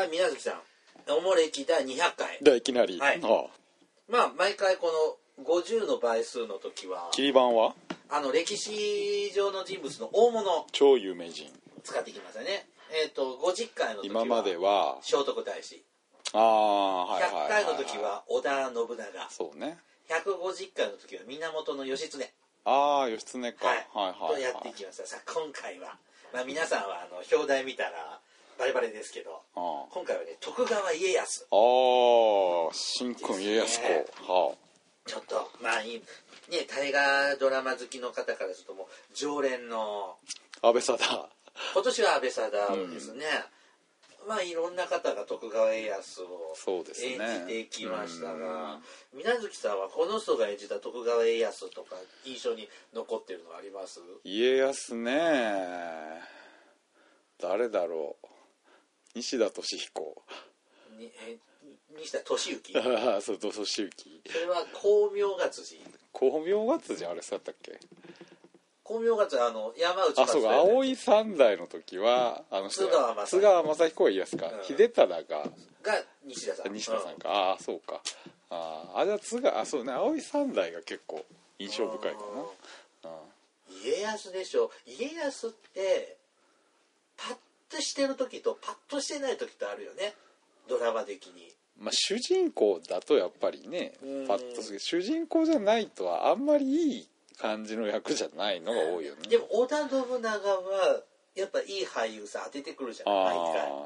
はい宮崎さん。おもれき第200回。でいきなり、はい。はあ。まあ毎回この50の倍数の時は切り板は？あの歴史上の人物の大物。を超有名人。使ってきましたね。えっ、と50回の時は今までは。聖徳太子。ああはいはい100はい、回の時は織田信長。そうね。150回の時は源義経。ああ義経か、はい、はいはいはい。とやってきました。さあ今回は、まあ、皆さんはあの表題見たらバレバレですけどあ今回はね徳川家康。あああ新君家康公、はちょっとまあいいね大河ドラマ好きの方からするともう常連の。あ安倍貞。今年は安倍貞夫ですね、まあいろんな方が徳川家康を演じてきましたが、水無月さん。はこの人が演じた徳川家康とか印象に残ってるのあります家康ね誰だろう西田敏彦。にえ西田敏行？ああそう敏行。それは光明月寺。光明月じゃあれそうやったっけ？光明月はあの山内あそうか。松葵三代の時はあの人津川雅彦は家康か、うん。秀忠が。が西田さん。西田さんか、ああそうか。あああじゃあ津川あそうね。葵三代が結構印象深いかな。うん家康でしょ。家康ってパッとしてる時とパッとしてない時とあるよね。ドラマ的に。まあ、主人公だとやっぱりねうん。パッとする。主人公じゃないとはあんまりいい感じの役じゃないのが多いよね。でも織田信長はやっぱいい俳優さん当ててくるじゃん。毎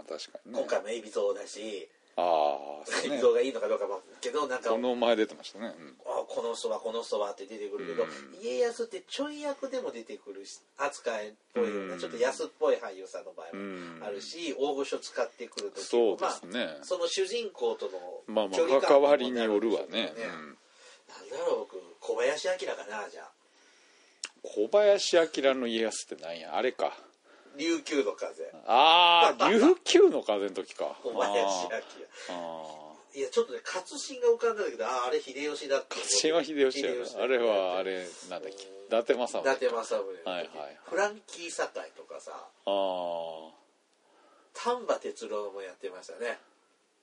回。確かにね。今回も海老蔵だしああがいいのかどうかもけどなんかこの前出てましたね、うん。あこの人はこの人はって出てくるけど、うん。家康ってちょい役でも出てくるし扱いっぽいような、うん。ちょっと安っぽい俳優さんの場合うん。もあるし、大御所使ってくる時そうですね。まあ、その主人公とのまあま距離感あ関わりによるわね。うけどなんだろう僕小林明かなじゃあ。うん、小林明の家康ってなんや？あれか琉球の風。ああ 琉球の風の時か。小林明ああいやちょっとね活心が浮かんだんだけどあああれ秀吉だって勝新は秀吉や秀吉なあれはあれなんだっけ？伊達政伊達宗政宗はいはいはい。フランキー堺とかさああ丹波哲郎もやってましたね。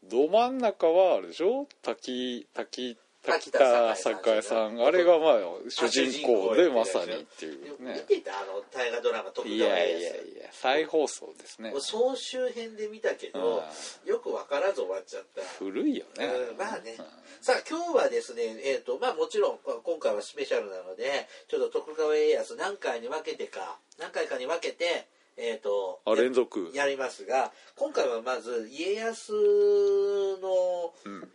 ど真ん中はあれでしょ？滝滝滝滝田栄田栄さん。あれがまあ主人公でまさにっていでうね。も見てたあの大河ドラマ徳い川家やいやいや康再放送ですね。俺総集編で見たけどよく分からず終わっちゃった。古いよね。うんまあね。うん。さあ今日はですねえっ、とまあもちろん今回はスペシャルなのでちょっと徳川家康何回に分けてか何回かに分けてえっ、とあ連続。やりますが今回はまず家康の、うん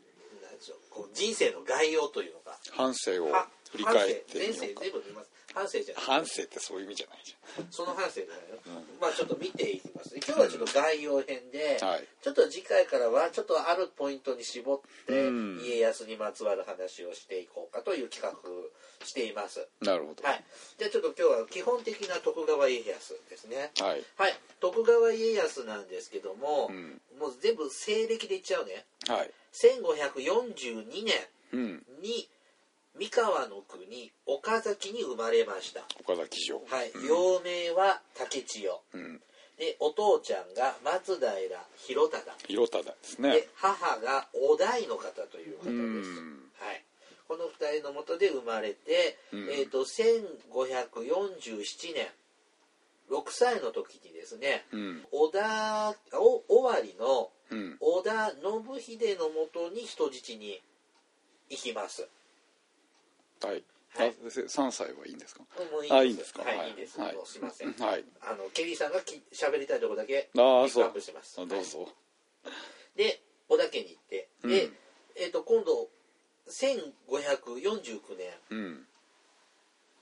人生の概要というのが。半生をは振り返ってみようか全部見ます半生じゃない。半生ってそういう意味じゃないじその半生じゃないの、まあちょっと見ていきます。ね今日はちょっと概要編で、ゃん。はい。ちょっと次回からはちょっとあるポイントに絞って、うん。家康にまつわる話をしていこうかという企画しています。なるほど。はい。じゃあちょっと今日は基本的な徳川家康ですね。はい。はい。徳川家康なんですけども、うん。もう全部西暦でいっちゃうね。はい。1542年うん。に三河の国岡崎に生まれました。岡崎城。はい、うん。幼名は竹千代。うん。でお父ちゃんが松平広忠。広忠ですでね母がお代の方という方です、うん。はい、この2人のもとで生まれて、うん。えー、と1547年。6歳の時にですねうん。織田お尾張のうん。織田信秀のもとに人質に行きますはい。はい。あ3歳はいいんですか？あいいんですか？はい、い。いです、はい。すいません。はい。あのケリーさんがき喋りたいところだけピあックアップしてます。あどうぞ。で織田家に行って、うん。で、えー、と今度1549年、うん。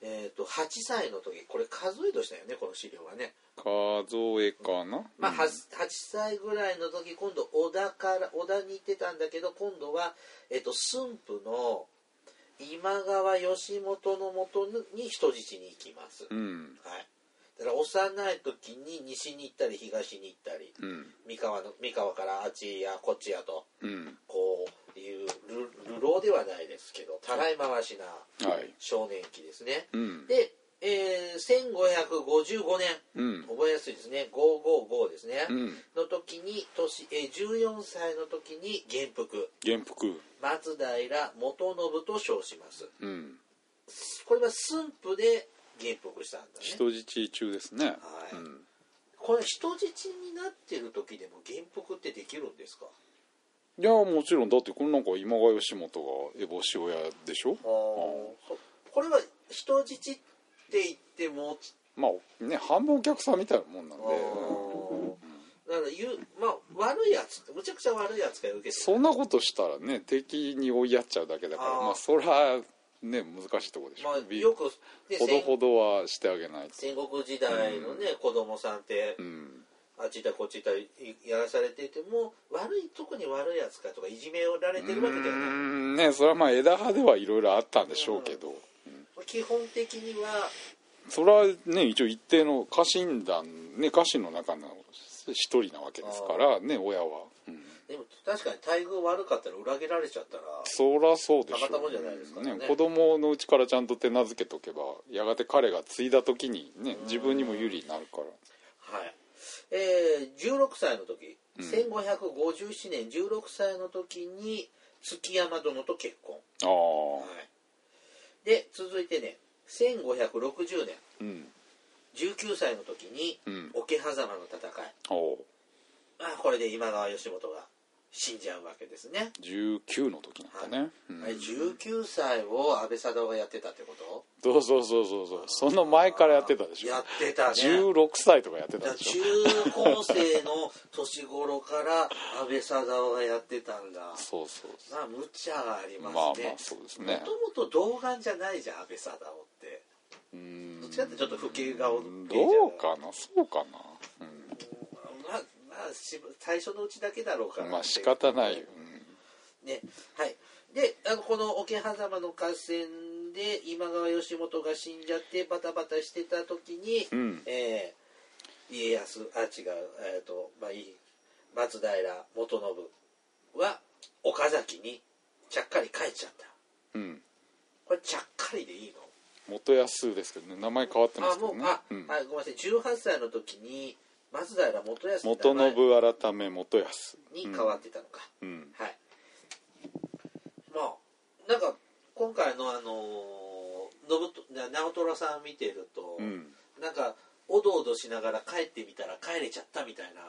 えー、と8歳の時これ数え年だよねこの資料はね、数えかな？まあ、うん。8, 8歳ぐらいの時今度織田から織田に行ってたんだけど今度は、えー、と駿府の今川義元のもとに人質に行きます、うん。はい、だから幼い時に西に行ったり東に行ったりうん。三河の三河からあっちやこっちやとうん。こういう流流浪ではないですけどたらい回しなはい。少年期ですね。うん。で、えー、1555年。うん。覚えやすいですね。555ですね、うん。の時に年、えー、14歳の時に元服。元服。松平元信と称します。うん。これは駿府で元服したんだね。人質中ですね。はい。うん。これ人質になってる時でも元服ってできるんですか？いやもちろん。だってこのなんか今川義元が烏帽子親でしょ？そこれは人質って言ってもまあね半分お客さんみたいなもんなんで。だから言うまあ悪いやつむちゃくちゃ悪いやつが受けてる。そんなことしたらね敵に追いやっちゃうだけだからまあそりゃね難しいとこでしょ、まあびよく、ね、ほどほどはしてあげないと。戦国時代のね、子供さんって、うん。あっち行ったこっち行ったいやらされていても悪い特に悪いやつかとかいじめられてるわけではうーないんねそれはまあ枝葉ではいろいろあったんでしょうけど、基本的にはそれはね一応一定の家臣団ね家臣の中の一人なわけですからね親は、うん、でも確かに待遇悪かったら裏切られちゃったらそりゃそうでしょたまったもんじゃないですからね。子供のうちからちゃんと手なずけとけばやがて彼が継いだ時にね自分にも有利になるから。はい。えー、16歳の時、うん。1557年16歳の時に築山殿と結婚、ああはい、で続いてね1560年。うん。19歳の時にうん。桶狭間の戦い。あこれで今川義元が死んじゃうわけですね、19の時なんだね、うん。あれ19歳を安倍貞夫がやってたってこと？そうそうそうそうそう。その前からやってたでしょ。やってたね。16歳とかやってただでしょ。中高生の年頃から安倍貞夫がやってたんだ。そうそうそまあ無茶がありますね。うまあまあそうですね。もともと童顔じゃないじゃん安倍貞夫って。うーん。どっちかってちょっと老け顔どうかな？そうかな、まあまあし最初のうちだけだろうから。うん、まあ仕方ない。よ、ね。はい。であのこの桶狭間の合戦で今川義元が死んじゃってバタバタしてた時に、うん。うんえー家康あ違うえっ、とまあいい松平元信は岡崎にちゃっかり帰っちゃった。うん。これちゃっかりでいいの？元康ですけどね。名前変わってますけどね。あもうあ、うん。はいごめんなさい。18歳の時に松平元康の元信改め元康。に変わってたのか、うん。はい。まあなんか今回のあのー信直虎さん見てると、うん。なんかおどおどしながら帰ってみたら帰れちゃったみたいな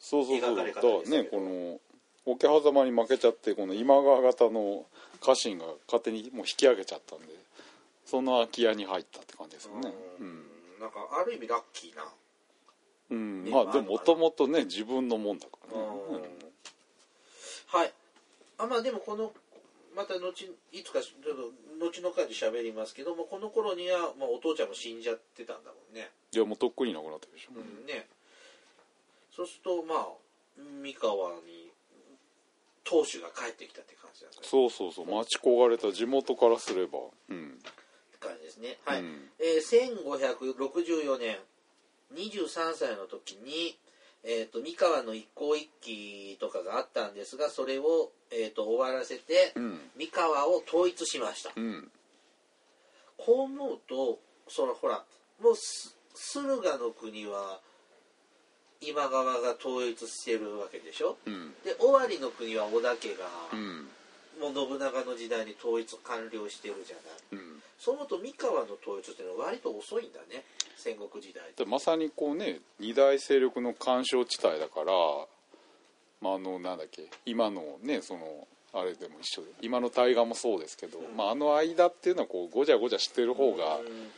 そうそうそう描かれだから方でしたけど。ねこの桶狭間に負けちゃってこの今川方の家臣が勝手にもう引き上げちゃったんでその空き家に入ったって感じですよね。うん、なんかある意味ラッキーなうん。ねまあまあでももともとね自分のもんだからね、はい。あまあでもこのまた後いつかちょっと後の回で喋りますけどもこの頃には、まあ、お父ちゃんも死んじゃってたんだもんね、いやもうとっくになくなってるでしょ、うん。ね。そうするとまあ三河に当主が帰ってきたって感じなんですね。そうそうそう。待ち焦がれた地元からすれば。うん。感じですね。はい、うん。えー1564年23歳の時に、えー、と三河の一向一揆とかがあったんですがそれを、えー、と終わらせて、うん。三河を統一しました、うん。こう思うとそのほらもうす駿河の国は今川が統一してるわけでしょ？うん。で尾張の国は織田家が、うんもう信長の時代に統一完了してるじゃない。うん。そう思うと三河の統一っていうのは割と遅いんだね。戦国時代でまさにこうね二大勢力の干渉地帯だから、まあ、あのなんだっけ今のねそのあれでも一緒で今の大河もそうですけど、まあ、あの間っていうのはこうごちゃごちゃしてる方がうん。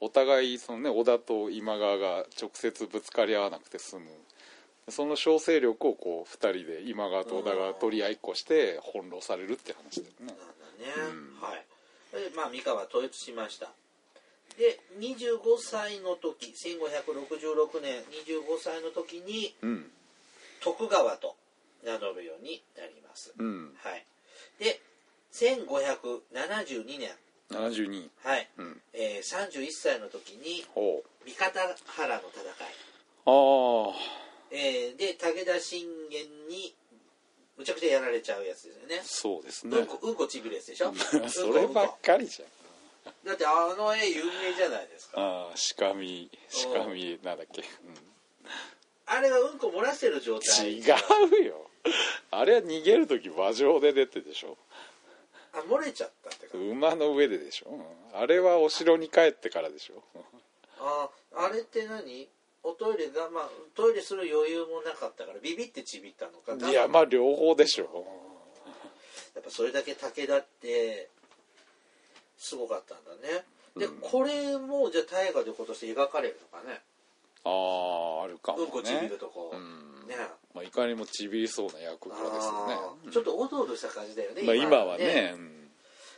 お互いその、ね、織田と今川が直接ぶつかり合わなくて済むその小勢力をこう2人で今川と織田が取り合いっこして翻弄されるって話だよね。なんだね、はい。でまあ三河統一しました。で25歳の時1566年25歳の時にうん。徳川と名乗るようになります、うん。はい。で1572年。72はい、うん。えー、31歳の時にほ三方原の戦い、うあえーで武田信玄にむちゃくちゃやられちゃうやつですよね。あそうですね。うんこうんこちびるやつでしょ？そればっかりじゃん。でだってあの絵有名じゃないですか。ああ鹿見鹿見なんだっけ、あれはうんこ漏らしてる状うん、態。違うよ。あれは逃げる時馬上で出てでしょ。あ漏れちゃったってか馬の上ででしょ、うん。あれはお城に帰ってからでしょ。ああれって何？おトイレがまあトイレする余裕もなかったからビビってちびったのか。いやまあ両方でしょ。やっぱそれだけ武田ってすごかったんだね。で、うん。これもじゃあ大河で今年描かれるのかね。あああるかもね。うんこちびるとこ、うん。ね。まあ、いかにもちびりそうな役柄ですよね。ちょっとおどおどした感じだよね、まあ、今はね。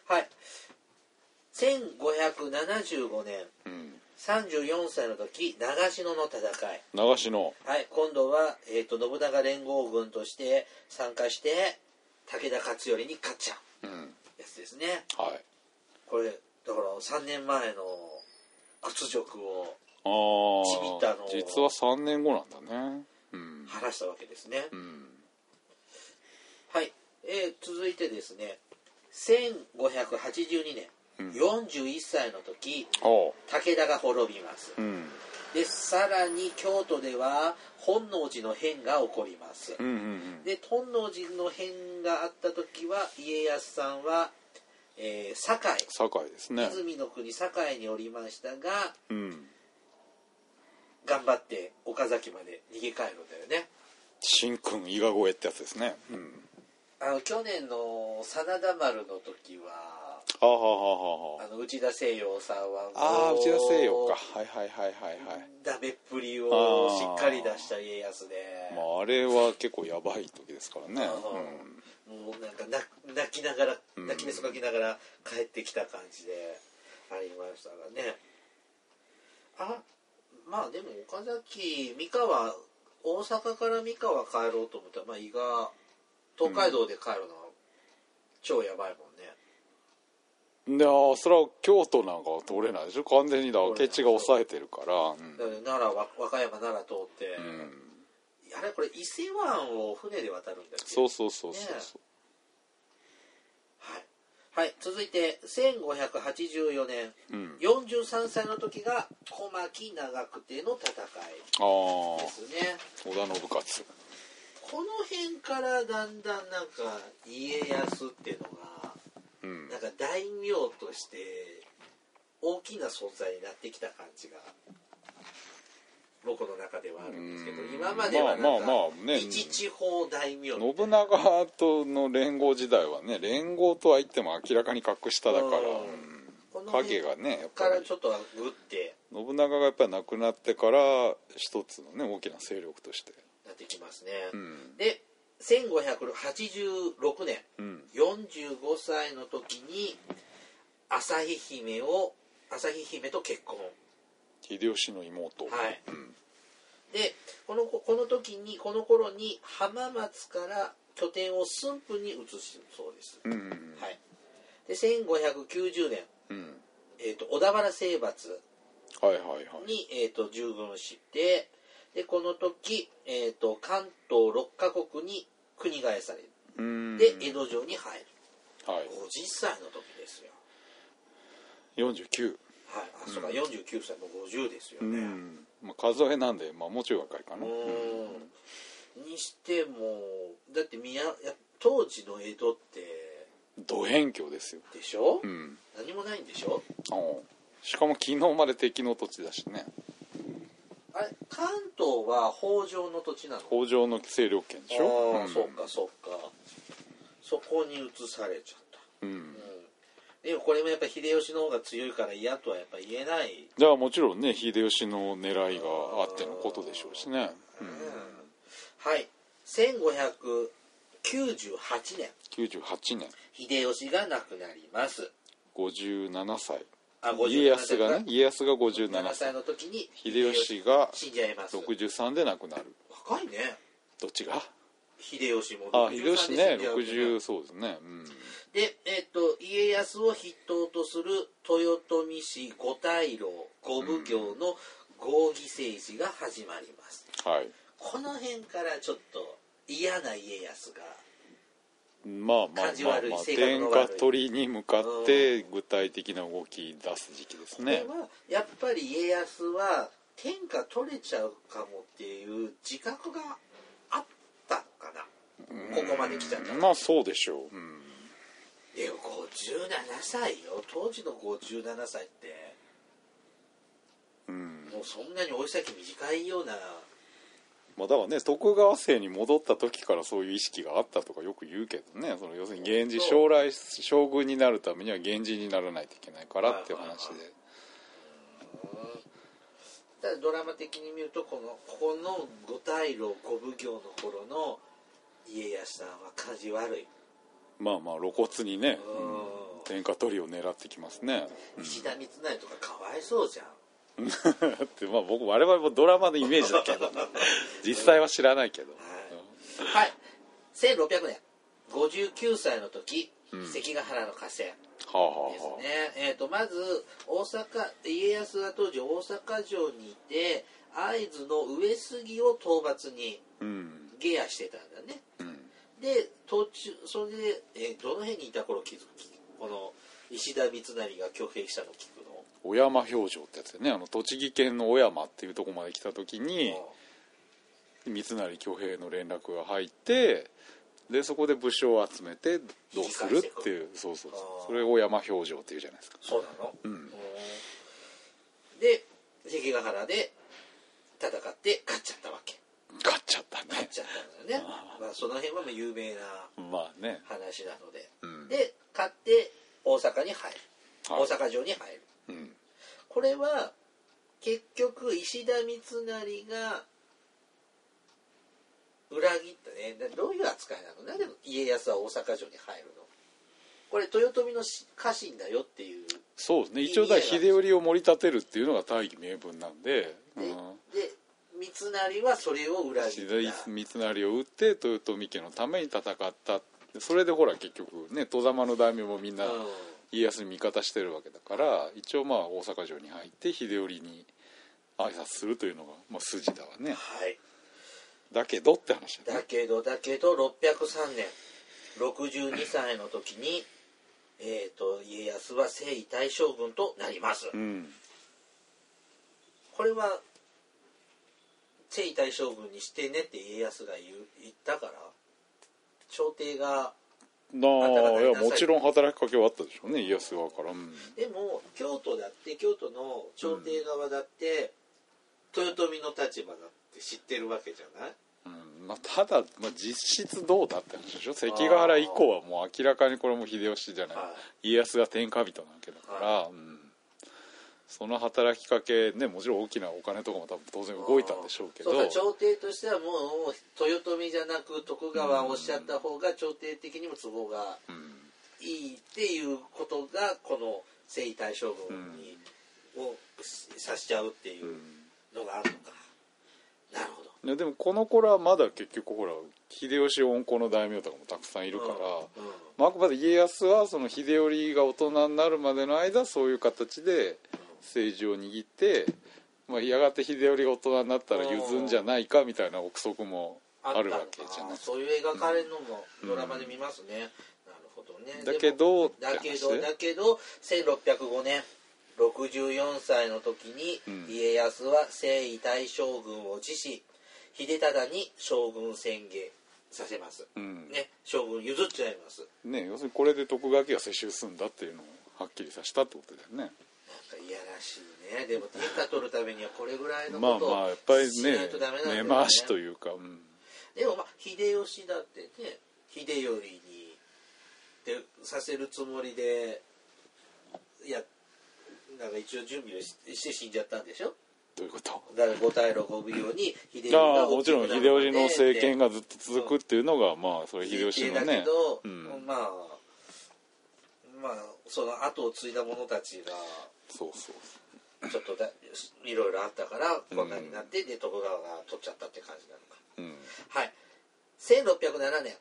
はい。1575年。うん、34歳の時長篠の戦い。長篠。はい今度は、えー、と信長連合軍として参加して武田勝頼に勝っちゃう。うん。やつですね。はい。これだから3年前の屈辱をあちびったのをあ実は3年後なんだね。うん、晴らしたわけですね、うん、はい、えー続いてですね。1582年、うん41歳の時武田が滅びます。うん。でさらに京都では本能寺の変が起こります。うんうんで本能寺の変があった時は家康さんは、えー堺。堺ですね。泉の国堺におりましたがうん。頑張って岡崎まで逃げ帰るんだよね。新君伊賀越えってやつですね。うん。あの去年の真田丸の時ははあはあはあはあの内田聖陽さんはああー内田聖陽か。もはいはいはいはいはい。うダメっぷりをしっかり出した家康で、まああれは結構やばい時ですからね。もうなんか泣泣きながらうん。泣き目そかきながら帰ってきた感じでありましたがね。あまあでも岡崎三河大阪から三河帰ろうと思った。らまあ伊賀東海道で帰るのは超やばいもんね、うんでああそれは京都なんかは通れないでしょ？完全にだ明智が抑えてるから。うん。奈良は和歌山奈良通って、うん。あれこれ伊勢湾を船で渡るんだっけ？そうそうそうそうそう。はい、はい、続いて1584年。うん。43歳の時が小牧長久手の戦いですね。織田信勝この辺からだんだんなんか家康っていうのがうん。なんか大名として大きな存在になってきた感じが僕の中ではあるんですけどうん。今まではなんか、まあまあまあね。一地方大名信長との連合時代はね連合とは言っても明らかに格下だから、う。ん。影がねやっぱり。からちょっとグッて信長がやっぱり亡くなってから一つのね大きな勢力として。なってきますね、うん。で1586年うん。45歳の時に旭姫を旭姫と結婚。秀吉の妹はい。うん。でこのこの時にこの頃に浜松から拠点を駿府に移すそうです、うんうんはい、で1590年、うん。えー、と小田原征伐はいはいはい。に、えー、と従軍してでこの時、えー、と関東6カ国に国替えされる。うん。で江戸城に入る。はい。50歳の時ですよ。49はい。あそうか、49歳も50ですようねん。まあ数えなんでまあもうちょい若いかな。うん。にしてもだって宮や当時の江戸ってド辺境ですよ。でしょ、うん。何もないんでしょ？しかも昨日まで敵の土地だしねあれ関東は北条の土地なの？北条の勢力圏でしょ？ああ、ん。そうかそうか。そこに移されちゃった。うん。うん。でもこれもやっぱ秀吉の方が強いから嫌とはやっぱ言えない、じゃあもちろんね秀吉の狙いがあってのことでしょうしね、うん、はい。1598年。98年。秀吉が亡くなります。57歳あ57家康がね家康が57 7歳。歳の時に秀吉が死んじゃいます。63で亡くなる。若いね。どっちが？秀吉もあ秀吉ね63で死んじゃうね60そうですね。うん。で、えっと家康を筆頭とする豊臣氏五大老五奉行の合議政治が始まります。はい。この辺からちょっと嫌な家康がまあまあまあまあ悪い性格天の悪い。下取りに向かって具体的な動き出す時期ですね。これはやっぱり家康は天下取れちゃうかもっていう自覚があったのかな。ここまで来ちゃったらまあそうでしょう、うん。でも57歳よ。当時の57歳って。うん。もうそんなに追い先短いようなまあ、だからね徳川姓に戻った時からそういう意識があったとかよく言うけどねその要するに源氏将来将軍になるためには源氏にならないといけないからっていう話で。ただドラマ的に見るとこのこの五大老五奉行の頃の家康さんは感じ悪い、まあまあ露骨にね、うん。うん。天下取りを狙ってきますね、うん。石田三成とかかわいそうじゃん。だってまあ僕我々もドラマのイメージだけど 実際は知らないけど、はい。1600年59歳の時、うん。関ヶ原の合戦はあはあですはあね、えー、とまず大阪家康は当時大阪城にいて会津の上杉を討伐にうん。下野してたんだね。うん。で途中それで、えーどの辺にいた頃気づくこの石田三成が挙兵したの聞くの小山表情ってやつでね。あの栃木県の小山っていうところまで来た時に三成挙兵の連絡が入ってでそこで武将を集めてどうするっていうそうそうそう。それを小山表情っていうじゃないですか。そうなの、うん。で関ヶ原で戦って勝っちゃったわけ。勝っちゃったね。勝っちゃったんだよね。まあその辺は有名なまあね。話なので、うん。で勝って大阪に入る、はい。大阪城に入るうん。これは結局石田三成が裏切ったね。でどういう扱いなの？なんで家康は大阪城に入るの？これ豊臣のし家臣だよっていうそうですね。一応だ秀頼を盛り立てるっていうのが大義名分なんで、うん。でで三成はそれを裏切秀った。三成を撃って豊臣家のために戦った。それでほら結局ね戸様の大名もみんなうん家康に味方してるわけだから一応まあ大阪城に入って秀頼に挨拶するというのが、まあ、筋だわね。はい。だけどって話だね。だけどだけど603年62歳の時に、えー、と家康は征夷大将軍となります、うん。これは征夷大将軍にしてねって家康が言う言ったから朝廷がなあいやもちろん働きかけはあったでしょうね。家康側から、うん、でも京都だって京都の朝廷側だって、豊臣の立場だって知ってるわけじゃない？うん。まあ、ただ、まあ、実質どうだって話でしょ。関ヶ原以降はもう明らかにこれも秀吉じゃない、は家康が天下人なわけだから、うん、その働きかけねもちろん大きなお金とかも多分当然動いたんでしょうけど。朝廷としてはもう豊臣じゃなく徳川をおっしゃった方が朝廷的にも都合がうん。いいっていうことがこの征夷大将軍に、を指しちゃうっていうのがあるのか、なるほど。ね、でもこの頃はまだ結局ほら秀吉温厚の大名とかもたくさんいるから、うんまあ、あくまで家康はその秀頼が大人になるまでの間そういう形で政治を握って、まあ、やがて秀頼が大人になったら譲んじゃないかみたいな憶測もあるわけじゃない。あそういう描かれるのもドラマで見ますね、なるほどね。だけどだけどだけど1605年64歳の時にうん。家康は征夷大将軍を辞し秀忠に将軍宣言させます、うん。ね将軍譲っちゃいます。ね、要するにこれで徳川家が世襲すんだっていうのをはっきりさせたってことだよねいやらしいね。でも天下取るためにはこれぐらいのまあことをまあやっぱりしねないとダメなんだよね。根回しというか、うん、でもまあ秀吉だってね秀頼にでさせるつもりでいやなんか一応準備をしして死んじゃったんでしょ？どういうこと？だから五大六五奉行に秀頼がああもちろん秀吉の政権ががずっと続くっていうのがまあそれ秀吉のだけねど、うん。まあまあその後を継いだ者たちがそうそう。ちょっとだいろいろあったからこんなになって、で徳川が取っちゃったって感じなのか。うん。はい。1607年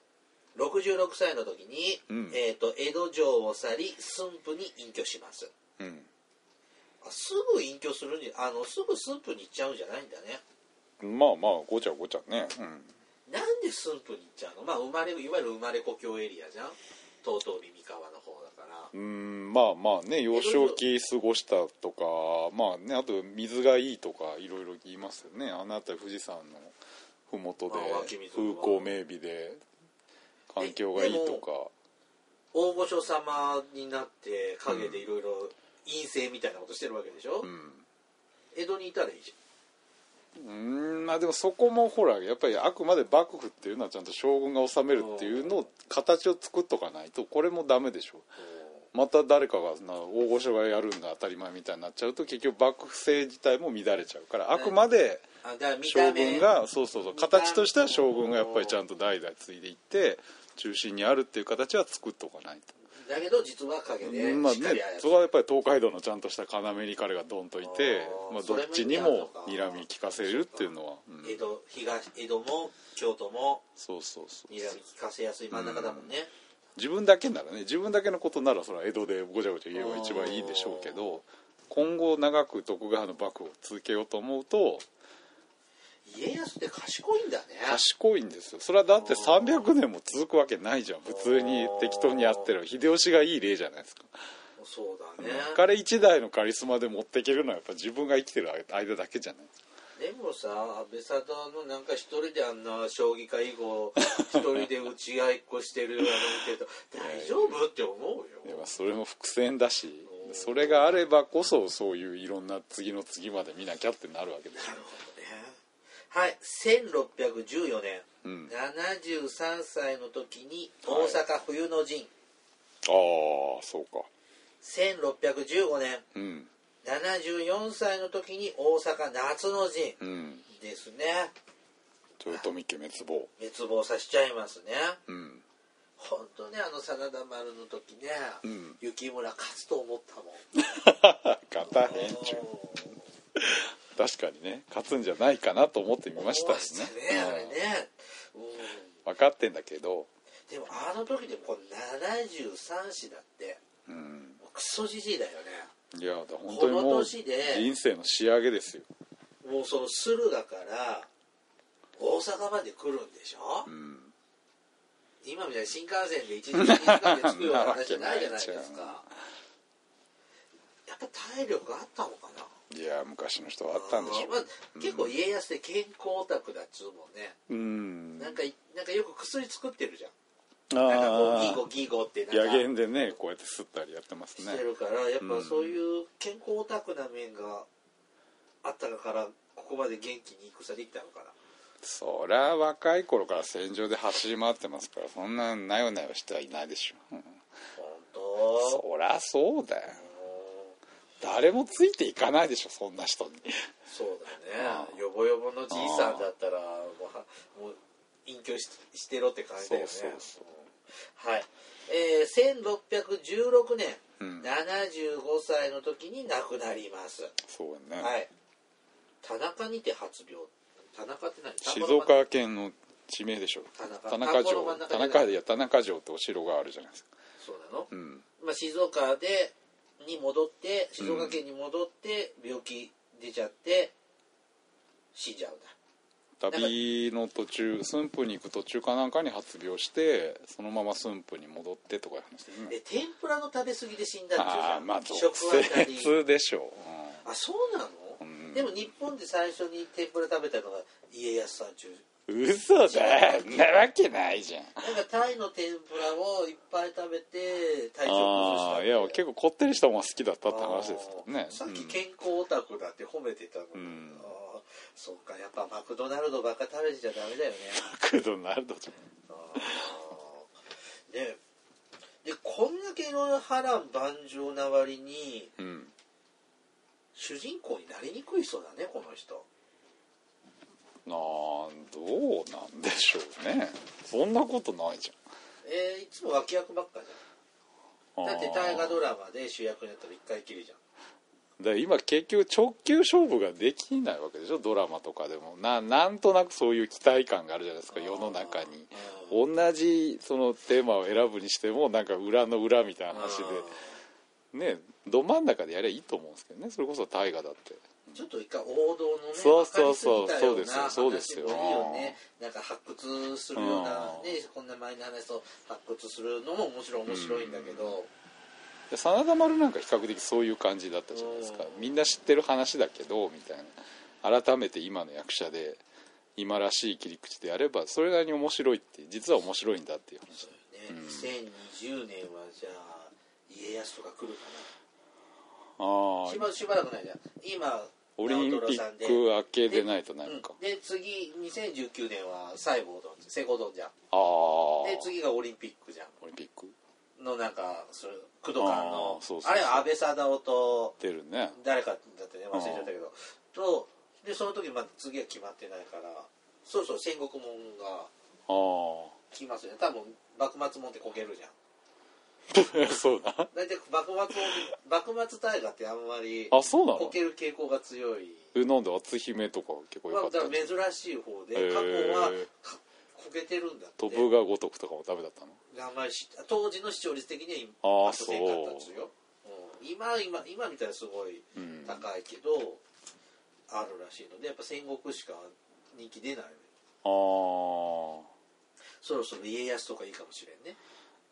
66歳の時に、うん。えー、と江戸城を去り駿府に隠居します。うん。あすぐ隠居するんじゃあのすぐ駿府に行っちゃうんじゃないんだね。まあまあごちゃごちゃね、うん、なんで駿府に行っちゃうの？まあ生まれいわゆる生まれ故郷エリアじゃん。遠江うんまあまあね幼少期過ごしたとかまあねあと水がいいとかいろいろ言いますよね。あの辺り富士山の麓で風光明媚で環境がいいとか。大御所様になって陰でいろいろ陰性みたいなことしてるわけでしょ、うん。江戸にいたらいいじうんまあでもそこもほらやっぱりあくまで幕府っていうのはちゃんと将軍が治めるっていうのを形を作っとかないとこれもダメでしょ。ゃんまた誰かがな大御所がやるんだ当たり前みたいになっちゃうと結局幕府政自体も乱れちゃうからあくまで将軍がそうそうそう形としては将軍がやっぱりちゃんと代々継いでいって中心にあるっていう形は作っとかないだけど実は陰と、でまあねそこはやっぱり東海道のちゃんとした要に彼がドンといてまあ、どっちにも睨み利かせるっていうのは、うん。江戸東江戸も京都もそうそうそう睨み利かせやすい真ん中だもんね、自分だけならね自分だけのことならそれは江戸でごちゃごちゃ言えば一番いいんでしょうけど今後長く徳川の幕府を続けようと思うと家康って賢いんだね。賢いんですよ。それはだって300年も続くわけないじゃん。普通に適当にやってる。秀吉がいい例じゃないですか。そうだね、彼一代のカリスマで持っていけるのはやっぱ自分が生きてる間だけじゃないでもさ安倍貞のなんか一人であんな将棋界以後一人で打ち合いっこしてるあの見てると大丈夫って思うよ。いやまあそれも伏線だしそれがあればこそそういういろんな次の次まで見なきゃってなるわけでしなるほどね。はい1614年、うん。73歳の時に大阪冬の陣、ょああそうか。1615年。うん74歳の時に大阪夏の陣うん。ですね。豊臣家滅亡。滅亡させちゃいますね。うん。本当ねあの真田丸の時ね、うん。雪村勝つと思ったもん。片編中確かにね勝つんじゃないかなと思ってみましたしね。ねあれね、うん、うん。分かってんだけど。でもあの時でもこの73子だって。うん。クソじじいだよねいや本当にもう人生の仕上げですよ。もうその駿河から大阪まで来るんでしょ、うん。今みたいに新幹線で1時間2時間で着くような 話じゃないじゃないですか。やっぱ体力があったのかな？いや昔の人はあったんでしょまあ、結構家康って健康オタクだっつうもんね、うん。なんかなんかよく薬作ってるじゃんなんかこうあギーゴギーゴってあなんか。野源でねこうやって吸ったりやってますね。してるからやっぱそういう健康オタクな面があったからここまで元気に戦できたのかな。そりゃ若い頃から戦場で走り回ってますからそんななよなよしてはいないでしょ、う。ん。本当？そりゃそうだよ。誰もついていかないでしょそんな人に。そうあだね。ヨボヨボのじいさんだったらもうはもう隠居ししてろって感じだよね。そうそうそうはい、えー、1616年、うん。75歳の時に亡くなります。そうやね、はい。田中にて発病。田中って何？静岡県の地名でしょ。田中。城。田中いや田中城ってお城があるじゃないですか。そうなの、うん。まあ、静岡でに戻って静岡県に戻って病気出ちゃって死んじゃうんだ旅の途中駿府に行く途中かなんかに発病してそのまま駿府に戻ってとかいう話ですね。で天ぷらの食べ過ぎで死んだんでしょああまあ食通でしょあそうなの、うん。でも日本で最初に天ぷら食べたのが家康さん中う、ん、嘘だよ。なわけないじゃん。なんかタイの天ぷらをいっぱい食べて体調崩したいや結構こってりしたものが好きだったって話ですもんね。さっき健康オタクだって褒めてたのに、うん。あーそうかやっぱマクドナルドばっか食べてちゃダメだよね。マクドナルドじゃん。あー。ででこんだけの波乱万丈な割にうん。主人公になりにくい人だねこの人。なあどうなんでしょうね。そんなことないじえーいつも脇役ばっかじゃん。ゃんだって大河ドラマで主役になったら一回きりじゃんだ今結局直球勝負ができないわけでしょ？ドラマとかでも。ななんとなくそういう期待感があるじゃないですか。世の中に。うん。同じそのテーマを選ぶにしてもなんか裏の裏みたいな話で。ねど真ん中でやりゃいいと思うんですけどね。それこそ大河だって。ちょっと一回王道のねそうそうそう。そうですよそうですよ話もいいよね。なんか発掘するような、うん。ねこんな前の話を発掘するのも面白い面白いんだけど、で真田丸なんか比較的そういう感じだったじゃないですか。うん。みんな知ってる話だけどみたいな。改めて今の役者で今らしい切り口でやればそれなりに面白いって実は面白いんだっていう話。そうよね、2020年はじゃあ家康とか来るかああなしばしばらくないじゃん。今オリンピック明けでないとないのか。うん。で次2019年は西郷どんセゴドンじゃん。ああで次がオリンピックじゃん。オリンピック？のなんかそれ工藤館のあれは安倍貞夫と出るね。誰かだってね忘れちゃったけど。とでその時まだ次は決まってないからそうそう戦国門が来ますよね。多分幕末門ってこけるじゃん。そうだ。大体幕末幕末大河ってあんまりあそうなの？こける傾向が強い。えなんで篤姫とか結構良まあ、かっただから珍しい方で過去はかこけてるんだって。飛ぶが如くとかもダメだったの？あんまりし当時の視聴率的にはパッとせんかったんですよ、う。ん、今今今みたいにすごいうん。高いけど、あるらしいのでやっぱ戦国しか人気出ない。ああそろそろ家康とかいいかもしれんね。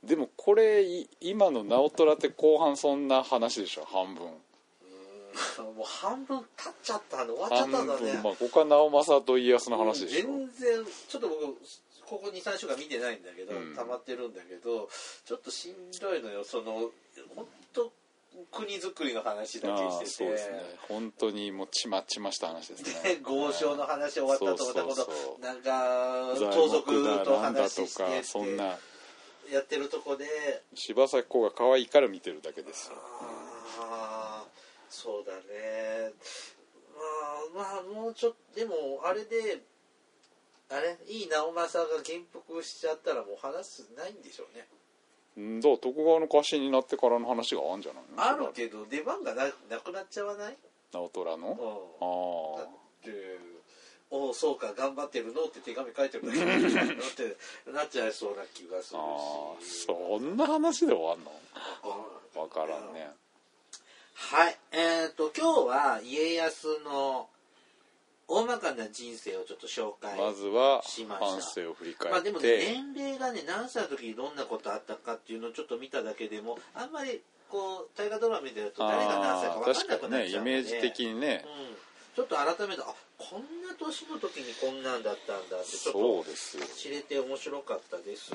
でもこれい今の直虎って後半そんな話でしょ？半分。もう半分経っちゃったんで終わっちゃ半ったんだね。分まあここは直政と家康の話でしょ。全然ちょっと僕ここ23週間見てないんだけど、うん。溜まってるんだけどちょっとしんどいのよ。その本当国づくりの話だけしてて。そうですね。本当にもうちまちました話ですね。で 豪商の話終わったと思ったことなんか材盗賊と話してとかってそんなやってるとこで柴咲コウが可愛いから見てるだけですよ。ああそうだね。まあまあもうちょっとでもあれであれ？いい直政が元服しちゃったらもう話すないんでしょうね。うんだから徳川の家臣になってからの話があるんじゃないの？あるけど出番がななくなっちゃわない？直虎うん。のあだっておおそうか頑張ってるのって手紙書いてるだけなんじゃなってなっちゃいそうな気がすあるああしそんな話で終わんの？うん。わからんね。はい。えっ、と今日は家康の大まかな人生をちょっと紹介まずはしました。反省を振り返まあでもねって、年齢がね何歳の時にどんなことあったかっていうのをちょっと見ただけでもあんまりこう大河ドラマ見てると誰が何歳か分かんなくなっちゃうので。イメージ的にね。うん、ちょっと改めてあこんな年の時にこんなんだったんだってちょっと知れて面白かったです。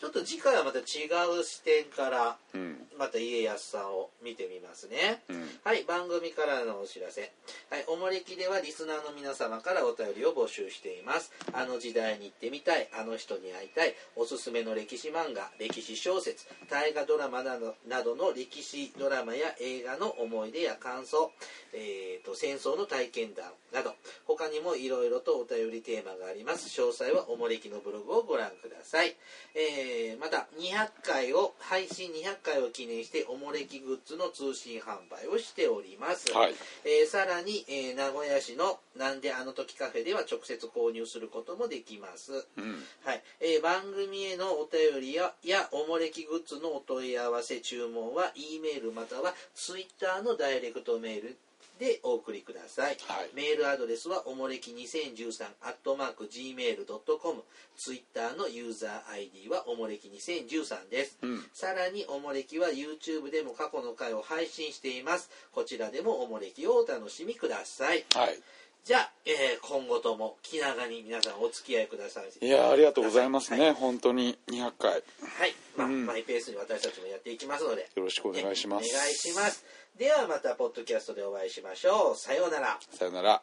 ちょっと次回はまた違う視点からうん。また家康さんを見てみますね。うん。はい番組からのお知らせ。はいおもれきではリスナーの皆様からお便りを募集しています。あの時代に行ってみたいあの人に会いたいおすすめの歴史漫画歴史小説大河ドラマなどなどの歴史ドラマや映画の思い出や感想、えー、と戦争の体験談など他にもいろいろとお便りテーマがあります。詳細はおもれきのブログをご覧ください、えーまた200回を配信200回を記念しておもれきグッズの通信販売をしております、はい。えーさらに、えー名古屋市のなんであの時カフェでは直接購入することもできます。うん。はい、えー番組へのお便りややおもれきグッズのお問い合わせ注文は E メールまたは Twitter のダイレクトメールでお送りください、はい。メールアドレスはおもれき2013アットマーク Gmail.com ツイッターのユーザー ID はおもれき2013です、うん。さらにおもれきは YouTube でも過去の回を配信しています。こちらでもおもれきをお楽しみください。はい。じゃあ、えー今後とも気長に皆さんお付き合いください。いやありがとうございますね、はい。本当に200回はい、まあうん。マイペースに私たちもやっていきますので。よろしくお願いします。ねお願いしますではまたポッドキャストでお会いしましょう。さようなら。さようなら。